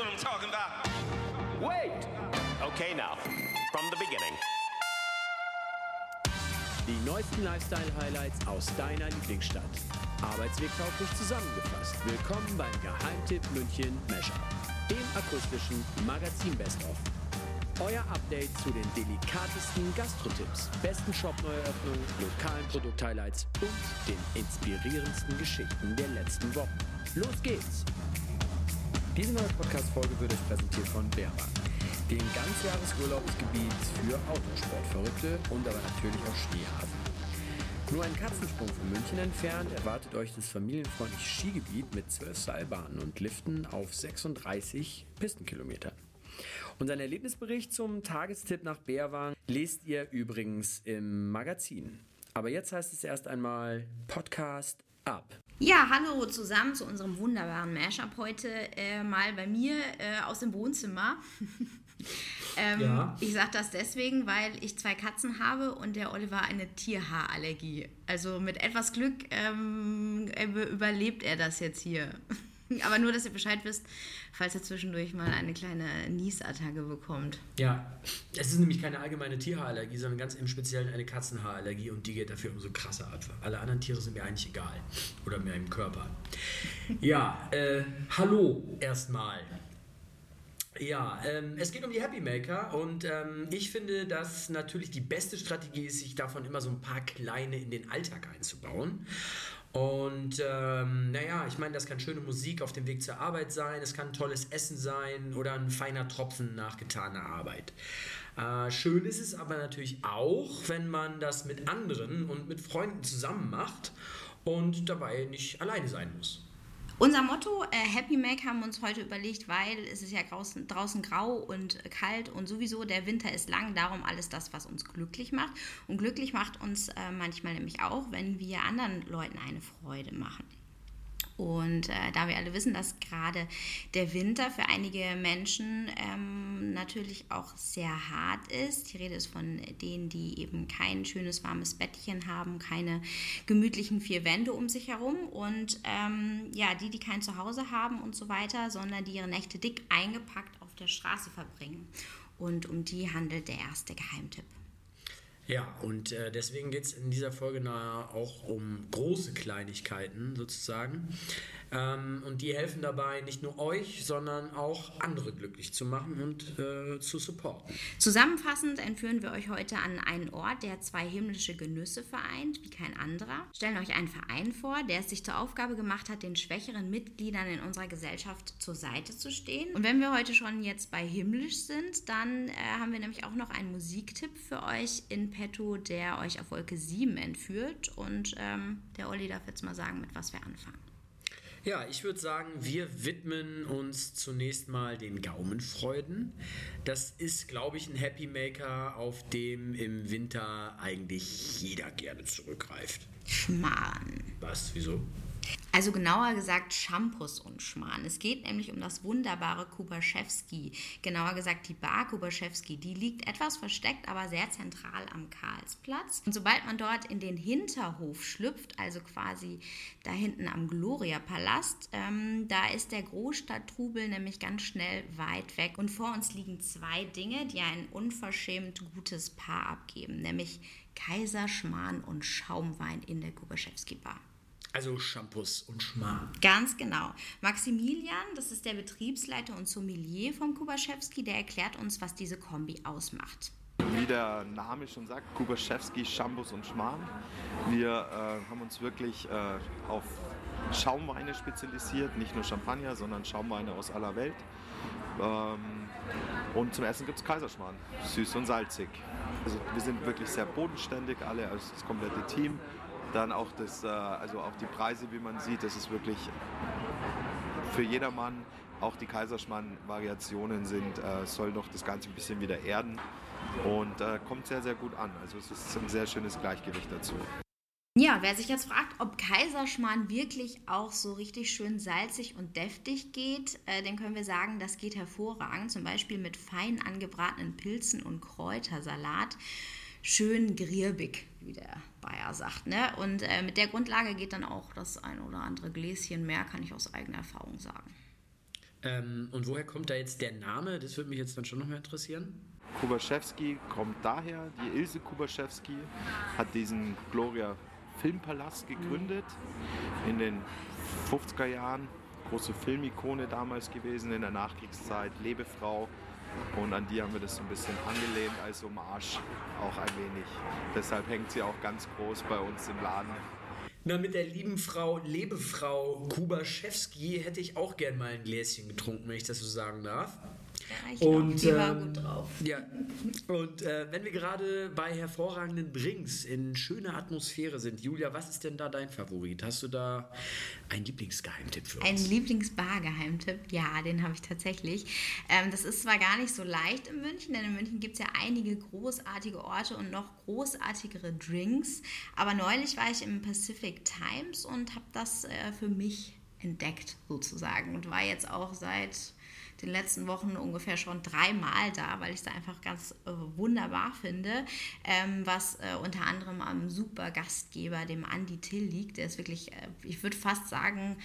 what I'm talking about. Wait! Okay, now, from the beginning. Die neuesten Lifestyle-Highlights aus deiner Lieblingsstadt. Arbeitsweg tauglich zusammengefasst. Willkommen beim Geheimtipp München Mashup, dem akustischen Magazin Best of. Euer Update zu den delikatesten Gastrotipps, besten Shop-Neueröffnungen, lokalen Produkt-Highlights und den inspirierendsten Geschichten der letzten Wochen. Los geht's! Diese neue Podcast-Folge wird euch präsentiert von Berber, dem Ganzjahresurlaubsgebiet für Autosportverrückte und aber natürlich auch Schneehasen. Nur einen Katzensprung von München entfernt erwartet euch das familienfreundliche Skigebiet mit 12 Seilbahnen und Liften auf 36 Pistenkilometern. Unseren Erlebnisbericht zum Tagestipp nach Bärwang lest ihr übrigens im Magazin. Aber jetzt heißt es erst einmal Podcast ab. Ja, hallo zusammen zu unserem wunderbaren Mashup heute äh, mal bei mir äh, aus dem Wohnzimmer. ähm, ja. Ich sage das deswegen, weil ich zwei Katzen habe und der Oliver eine Tierhaarallergie. Also mit etwas Glück ähm, überlebt er das jetzt hier. Aber nur, dass ihr Bescheid wisst, falls er zwischendurch mal eine kleine Niesattacke bekommt. Ja, es ist nämlich keine allgemeine Tierhaarallergie, sondern ganz im Speziellen eine Katzenhaarallergie und die geht dafür umso krasser ab. Alle anderen Tiere sind mir eigentlich egal. Oder mehr im Körper. Ja, äh, hallo erstmal. Ja, ähm, es geht um die Happy Maker und ähm, ich finde, dass natürlich die beste Strategie ist, sich davon immer so ein paar kleine in den Alltag einzubauen. Und ähm, naja, ich meine, das kann schöne Musik auf dem Weg zur Arbeit sein, es kann tolles Essen sein oder ein feiner Tropfen nach getaner Arbeit. Äh, schön ist es aber natürlich auch, wenn man das mit anderen und mit Freunden zusammen macht und dabei nicht alleine sein muss. Unser Motto äh, Happy Make haben wir uns heute überlegt, weil es ist ja draußen, draußen grau und kalt und sowieso der Winter ist lang, darum alles das, was uns glücklich macht. Und glücklich macht uns äh, manchmal nämlich auch, wenn wir anderen Leuten eine Freude machen. Und äh, da wir alle wissen, dass gerade der Winter für einige Menschen ähm, natürlich auch sehr hart ist. Die Rede ist von denen, die eben kein schönes warmes Bettchen haben, keine gemütlichen vier Wände um sich herum und ähm, ja, die, die kein Zuhause haben und so weiter, sondern die ihre Nächte dick eingepackt auf der Straße verbringen. Und um die handelt der erste Geheimtipp. Ja, und äh, deswegen geht es in dieser Folge auch um große Kleinigkeiten sozusagen. Ähm, und die helfen dabei, nicht nur euch, sondern auch andere glücklich zu machen und äh, zu supporten. Zusammenfassend entführen wir euch heute an einen Ort, der zwei himmlische Genüsse vereint, wie kein anderer. Stellen euch einen Verein vor, der es sich zur Aufgabe gemacht hat, den schwächeren Mitgliedern in unserer Gesellschaft zur Seite zu stehen. Und wenn wir heute schon jetzt bei himmlisch sind, dann äh, haben wir nämlich auch noch einen Musiktipp für euch in petto, der euch auf Wolke 7 entführt. Und ähm, der Olli darf jetzt mal sagen, mit was wir anfangen. Ja, ich würde sagen, wir widmen uns zunächst mal den Gaumenfreuden. Das ist, glaube ich, ein Happy Maker, auf dem im Winter eigentlich jeder gerne zurückgreift. Schmarrn. Was? Wieso? Also genauer gesagt Shampoos und Schmarrn. Es geht nämlich um das wunderbare Kubaschewski. Genauer gesagt die Bar Kubaschewski. Die liegt etwas versteckt, aber sehr zentral am Karlsplatz. Und sobald man dort in den Hinterhof schlüpft, also quasi da hinten am Gloria-Palast, ähm, da ist der Großstadttrubel nämlich ganz schnell weit weg. Und vor uns liegen zwei Dinge, die ein unverschämt gutes Paar abgeben, nämlich Kaiserschmarrn und Schaumwein in der Kubaschewski Bar. Also Shampoos und Schmarrn. Ganz genau. Maximilian, das ist der Betriebsleiter und Sommelier von Kubaschewski, der erklärt uns, was diese Kombi ausmacht. Wie der Name schon sagt, Kubaschewski, Shampoos und Schmarrn. Wir äh, haben uns wirklich äh, auf Schaumweine spezialisiert, nicht nur Champagner, sondern Schaumweine aus aller Welt. Ähm, und zum Essen gibt es Kaiserschmarrn, süß und salzig. Also wir sind wirklich sehr bodenständig, alle, also das komplette Team. Dann auch das, äh, also auch die Preise, wie man sieht, das ist wirklich für jedermann. Auch die Kaiserschmarrn-Variationen sind, äh, soll noch das Ganze ein bisschen wieder erden und äh, kommt sehr, sehr gut an. Also es ist ein sehr schönes Gleichgewicht dazu. Ja, wer sich jetzt fragt, ob Kaiserschmarrn wirklich auch so richtig schön salzig und deftig geht, äh, den können wir sagen, das geht hervorragend. Zum Beispiel mit fein angebratenen Pilzen und Kräutersalat schön grirbig, wie der Bayer sagt. Ne? Und äh, mit der Grundlage geht dann auch das ein oder andere Gläschen mehr, kann ich aus eigener Erfahrung sagen. Ähm, und woher kommt da jetzt der Name? Das würde mich jetzt dann schon noch mehr interessieren. Kubaschewski kommt daher, die Ilse Kubaschewski hat diesen Gloria Filmpalast gegründet in den 50er Jahren. Große Filmikone damals gewesen in der Nachkriegszeit, Lebefrau. Und an die haben wir das so ein bisschen angelehnt als Hommage auch ein wenig. Deshalb hängt sie auch ganz groß bei uns im Laden. Na, mit der lieben Frau, Lebefrau Kubaschewski hätte ich auch gern mal ein Gläschen getrunken, wenn ich das so sagen darf. Ja, ich Und, die war ähm, gut drauf. Ja, und äh, wenn wir gerade bei hervorragenden Drinks in schöner Atmosphäre sind, Julia, was ist denn da dein Favorit? Hast du da einen Lieblingsgeheimtipp für uns? Ein Lieblingsbar-Geheimtipp, ja, den habe ich tatsächlich. Ähm, das ist zwar gar nicht so leicht in München, denn in München gibt es ja einige großartige Orte und noch großartigere Drinks. Aber neulich war ich im Pacific Times und habe das äh, für mich entdeckt, sozusagen. Und war jetzt auch seit den letzten Wochen ungefähr schon dreimal da, weil ich es einfach ganz äh, wunderbar finde. Ähm, was äh, unter anderem am super Gastgeber, dem Andy Till, liegt. Der ist wirklich, äh, ich würde fast sagen,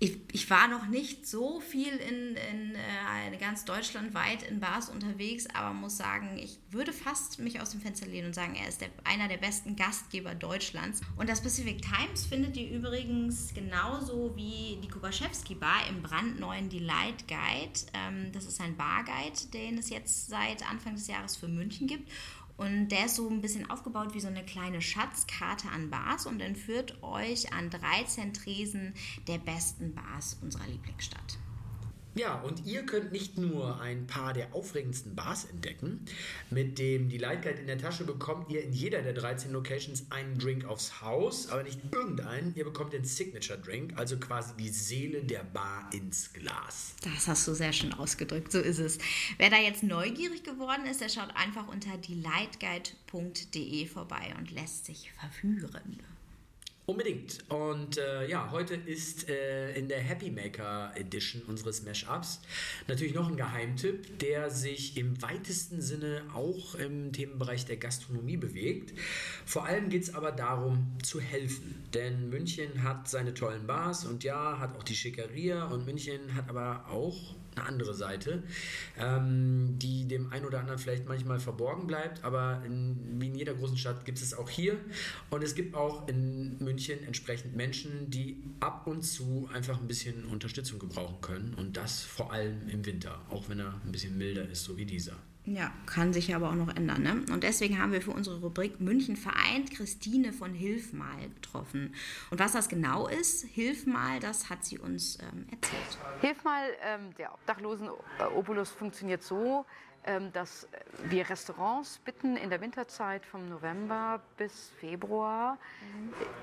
ich, ich war noch nicht so viel in, in äh, ganz deutschlandweit in Bars unterwegs, aber muss sagen, ich würde fast mich aus dem Fenster lehnen und sagen, er ist der, einer der besten Gastgeber Deutschlands. Und das Pacific Times findet ihr übrigens genauso wie die Kubaschewski Bar im brandneuen Delight Guide. Ähm, das ist ein Barguide, den es jetzt seit Anfang des Jahres für München gibt. Und der ist so ein bisschen aufgebaut wie so eine kleine Schatzkarte an Bars und entführt euch an 13 Tresen der besten Bars unserer Lieblingsstadt. Ja, und ihr könnt nicht nur ein paar der aufregendsten Bars entdecken. Mit dem Delight Guide in der Tasche bekommt ihr in jeder der 13 Locations einen Drink aufs Haus, aber nicht irgendeinen. Ihr bekommt den Signature Drink, also quasi die Seele der Bar ins Glas. Das hast du sehr schön ausgedrückt, so ist es. Wer da jetzt neugierig geworden ist, der schaut einfach unter delightguide.de vorbei und lässt sich verführen. Unbedingt. Und äh, ja, heute ist äh, in der Happy Maker Edition unseres Mashups natürlich noch ein Geheimtipp, der sich im weitesten Sinne auch im Themenbereich der Gastronomie bewegt. Vor allem geht es aber darum, zu helfen. Denn München hat seine tollen Bars und ja, hat auch die Schickeria und München hat aber auch eine andere Seite, ähm, die dem einen oder anderen vielleicht manchmal verborgen bleibt, aber in, wie in jeder großen Stadt gibt es auch hier und es gibt auch in München entsprechend Menschen, die ab und zu einfach ein bisschen Unterstützung gebrauchen können und das vor allem im Winter, auch wenn er ein bisschen milder ist, so wie dieser. Ja, kann sich aber auch noch ändern. Ne? Und deswegen haben wir für unsere Rubrik München vereint Christine von Hilfmal getroffen. Und was das genau ist, Hilfmal, das hat sie uns ähm, erzählt. Hilfmal, ähm, der Obdachlosen-Obolus funktioniert so, ähm, dass wir Restaurants bitten, in der Winterzeit vom November bis Februar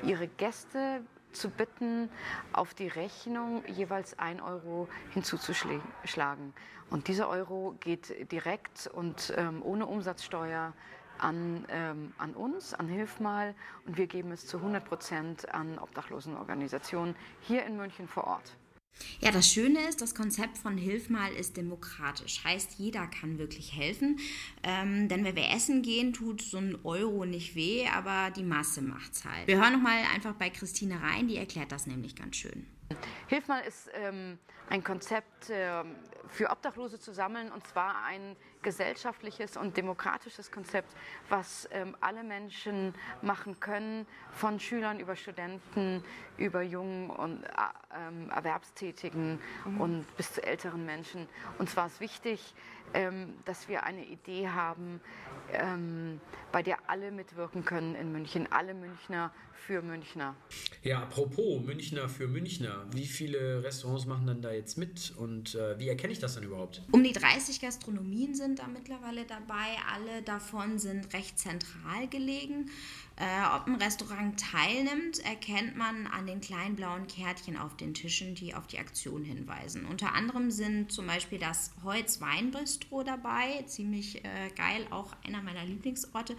ihre Gäste zu bitten, auf die Rechnung jeweils ein Euro hinzuzuschlagen. Und dieser Euro geht direkt und ähm, ohne Umsatzsteuer an, ähm, an uns, an Hilfmal und wir geben es zu 100 Prozent an Obdachlosenorganisationen hier in München vor Ort. Ja, das Schöne ist, das Konzept von Hilfmal ist demokratisch. Heißt, jeder kann wirklich helfen. Ähm, denn wenn wir essen gehen, tut so ein Euro nicht weh, aber die Masse macht's halt. Wir hören nochmal einfach bei Christine rein, die erklärt das nämlich ganz schön. Hilfmal ist ähm, ein Konzept ähm, für Obdachlose zu sammeln und zwar ein gesellschaftliches und demokratisches Konzept, was ähm, alle Menschen machen können, von Schülern über Studenten, über jungen und äh, ähm, Erwerbstätigen und bis zu älteren Menschen. Und zwar ist wichtig, ähm, dass wir eine Idee haben, ähm, bei der alle mitwirken können in München, alle Münchner für Münchner. Ja, apropos Münchner für Münchner, wie viele Restaurants machen dann da jetzt mit und äh, wie erkenne ich das dann überhaupt? Um die 30 Gastronomien sind da mittlerweile dabei. Alle davon sind recht zentral gelegen. Äh, ob ein Restaurant teilnimmt, erkennt man an den kleinen blauen Kärtchen auf den Tischen, die auf die Aktion hinweisen. Unter anderem sind zum Beispiel das Holz Weinbistro dabei, ziemlich äh, geil, auch einer meiner Lieblingsorte.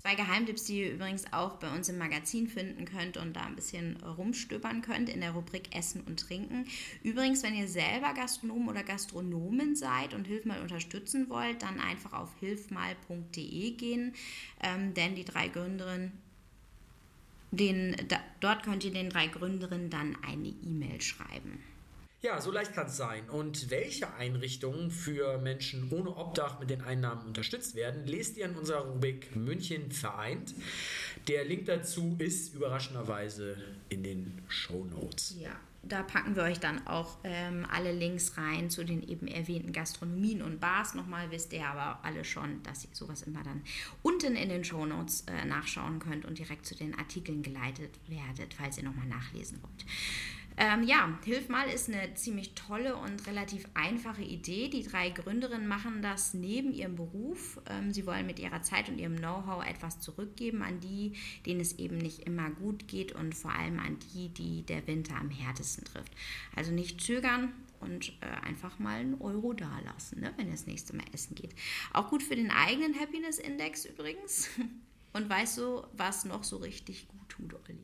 Zwei Geheimtipps, die ihr übrigens auch bei uns im Magazin finden könnt und da ein bisschen rumstöbern könnt in der Rubrik Essen und Trinken. Übrigens, wenn ihr selber Gastronom oder Gastronomin seid und Hilfmal unterstützen wollt, dann einfach auf hilfmal.de gehen, ähm, denn die drei Gründerinnen den, da, dort könnt ihr den drei Gründerinnen dann eine E-Mail schreiben. Ja, so leicht kann es sein. Und welche Einrichtungen für Menschen ohne Obdach mit den Einnahmen unterstützt werden, lest ihr in unserer Rubrik München vereint. Der Link dazu ist überraschenderweise in den Show Notes. Ja, da packen wir euch dann auch ähm, alle Links rein zu den eben erwähnten Gastronomien und Bars. Nochmal wisst ihr aber alle schon, dass ihr sowas immer dann unten in den Shownotes äh, nachschauen könnt und direkt zu den Artikeln geleitet werdet, falls ihr nochmal nachlesen wollt. Ähm, ja, Hilf mal ist eine ziemlich tolle und relativ einfache Idee. Die drei Gründerinnen machen das neben ihrem Beruf. Ähm, sie wollen mit ihrer Zeit und ihrem Know-how etwas zurückgeben an die, denen es eben nicht immer gut geht und vor allem an die, die der Winter am härtesten trifft. Also nicht zögern und äh, einfach mal einen Euro dalassen, ne, wenn ihr das nächste Mal essen geht. Auch gut für den eigenen Happiness Index übrigens. Und weißt du, was noch so richtig gut tut, Olli?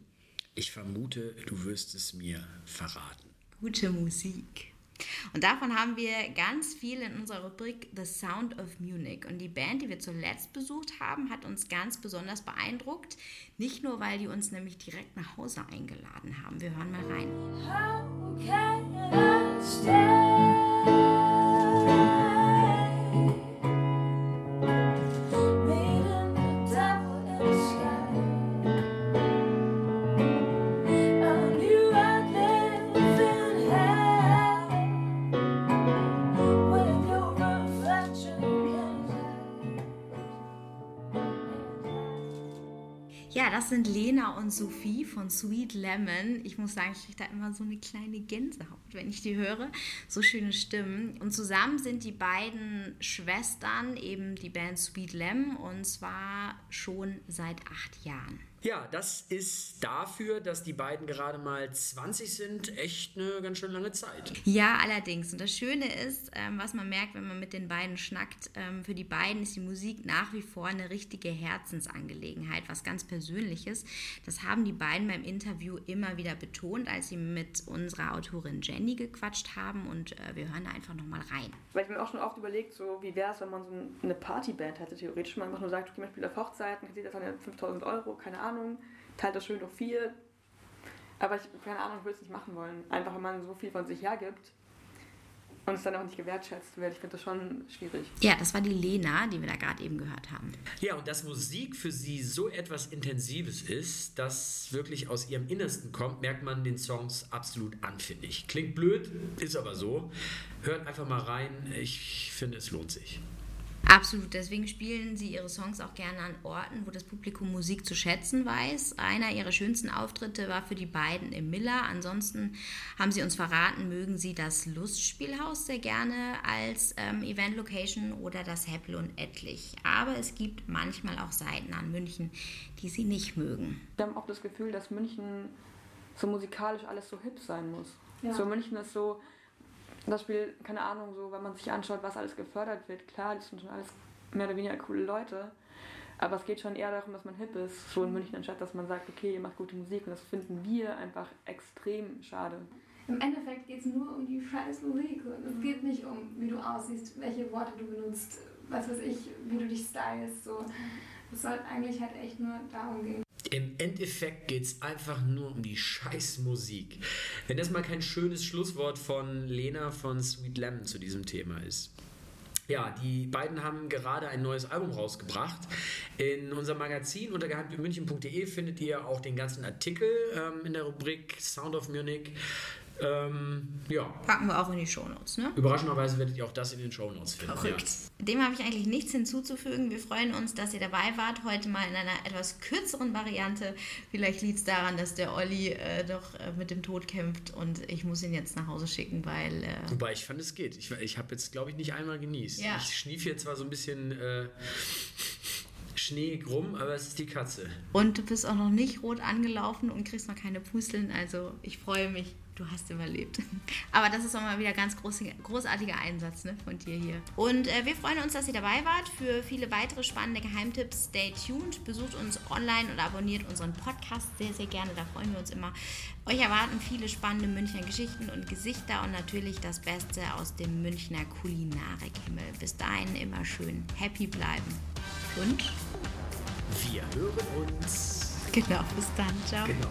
Ich vermute, du wirst es mir verraten. Gute Musik. Und davon haben wir ganz viel in unserer Rubrik The Sound of Munich. Und die Band, die wir zuletzt besucht haben, hat uns ganz besonders beeindruckt. Nicht nur, weil die uns nämlich direkt nach Hause eingeladen haben. Wir hören mal rein. How can I stay? Sind Lena und Sophie von Sweet Lemon. Ich muss sagen, ich kriege da immer so eine kleine Gänsehaut, wenn ich die höre. So schöne Stimmen. Und zusammen sind die beiden Schwestern eben die Band Sweet Lemon und zwar schon seit acht Jahren. Ja, das ist dafür, dass die beiden gerade mal 20 sind, echt eine ganz schön lange Zeit. Ja, allerdings. Und das Schöne ist, ähm, was man merkt, wenn man mit den beiden schnackt, ähm, für die beiden ist die Musik nach wie vor eine richtige Herzensangelegenheit, was ganz Persönliches. Das haben die beiden beim Interview immer wieder betont, als sie mit unserer Autorin Jenny gequatscht haben. Und äh, wir hören da einfach nochmal rein. Weil ich mir auch schon oft überlegt, so wie wäre es, wenn man so eine Partyband hätte, theoretisch. Man einfach nur sagt, okay, man spielt auf Hochzeiten, kassiert das dann ja 5000 Euro, keine Ahnung, teilt das schön durch vier. Aber ich, keine Ahnung, ich würde es nicht machen wollen. Einfach, wenn man so viel von sich hergibt und es dann auch nicht gewertschätzt wird. Ich finde das schon schwierig. Ja, das war die Lena, die wir da gerade eben gehört haben. Ja, und dass Musik für sie so etwas Intensives ist, das wirklich aus ihrem Innersten kommt, merkt man den Songs absolut an, finde ich. Klingt blöd, ist aber so. Hört einfach mal rein. Ich finde, es lohnt sich. Absolut, deswegen spielen sie ihre Songs auch gerne an Orten, wo das Publikum Musik zu schätzen weiß. Einer ihrer schönsten Auftritte war für die beiden im Miller. Ansonsten haben sie uns verraten, mögen sie das Lustspielhaus sehr gerne als ähm, Event-Location oder das Heppel und Etlich. Aber es gibt manchmal auch Seiten an München, die sie nicht mögen. Wir haben auch das Gefühl, dass München so musikalisch alles so hip sein muss. Ja. So München ist so, das Spiel, keine Ahnung, so, wenn man sich anschaut, was alles gefördert wird, klar, das sind schon alles mehr oder weniger coole Leute. Aber es geht schon eher darum, dass man hip ist, so in München, anstatt dass man sagt, okay, ihr macht gute Musik. Und das finden wir einfach extrem schade. Im Endeffekt geht es nur um die scheiß Musik. Und es geht nicht um, wie du aussiehst, welche Worte du benutzt, was weiß ich, wie du dich stylst. So. Es soll eigentlich halt echt nur darum gehen. Im Endeffekt geht es einfach nur um die Scheißmusik. Wenn das mal kein schönes Schlusswort von Lena von Sweet Lemon zu diesem Thema ist. Ja, die beiden haben gerade ein neues Album rausgebracht. In unserem Magazin unter geheimtippmünchen.de findet ihr auch den ganzen Artikel ähm, in der Rubrik Sound of Munich. Ähm, ja, Packen wir auch in die Shownotes, ne? überraschenderweise werdet ihr auch das in den Shownotes finden. Verrückt. Dem habe ich eigentlich nichts hinzuzufügen. Wir freuen uns, dass ihr dabei wart. Heute mal in einer etwas kürzeren Variante. Vielleicht liegt es daran, dass der Olli äh, doch äh, mit dem Tod kämpft und ich muss ihn jetzt nach Hause schicken, weil. Äh, Wobei ich fand es geht. Ich, ich habe jetzt, glaube ich, nicht einmal genießt. Ja. Ich schnief jetzt zwar so ein bisschen äh, schneeig rum, aber es ist die Katze. und du bist auch noch nicht rot angelaufen und kriegst noch keine Pusteln. Also ich freue mich. Du hast überlebt. Aber das ist auch mal wieder ganz groß, großartiger Einsatz ne, von dir hier. Und äh, wir freuen uns, dass ihr dabei wart. Für viele weitere spannende Geheimtipps, stay tuned. Besucht uns online und abonniert unseren Podcast sehr, sehr gerne. Da freuen wir uns immer. Euch erwarten viele spannende Münchner Geschichten und Gesichter und natürlich das Beste aus dem Münchner Kulinarikhimmel. Bis dahin immer schön happy bleiben. Und Wir hören uns. genau, bis dann. Ciao. Genau.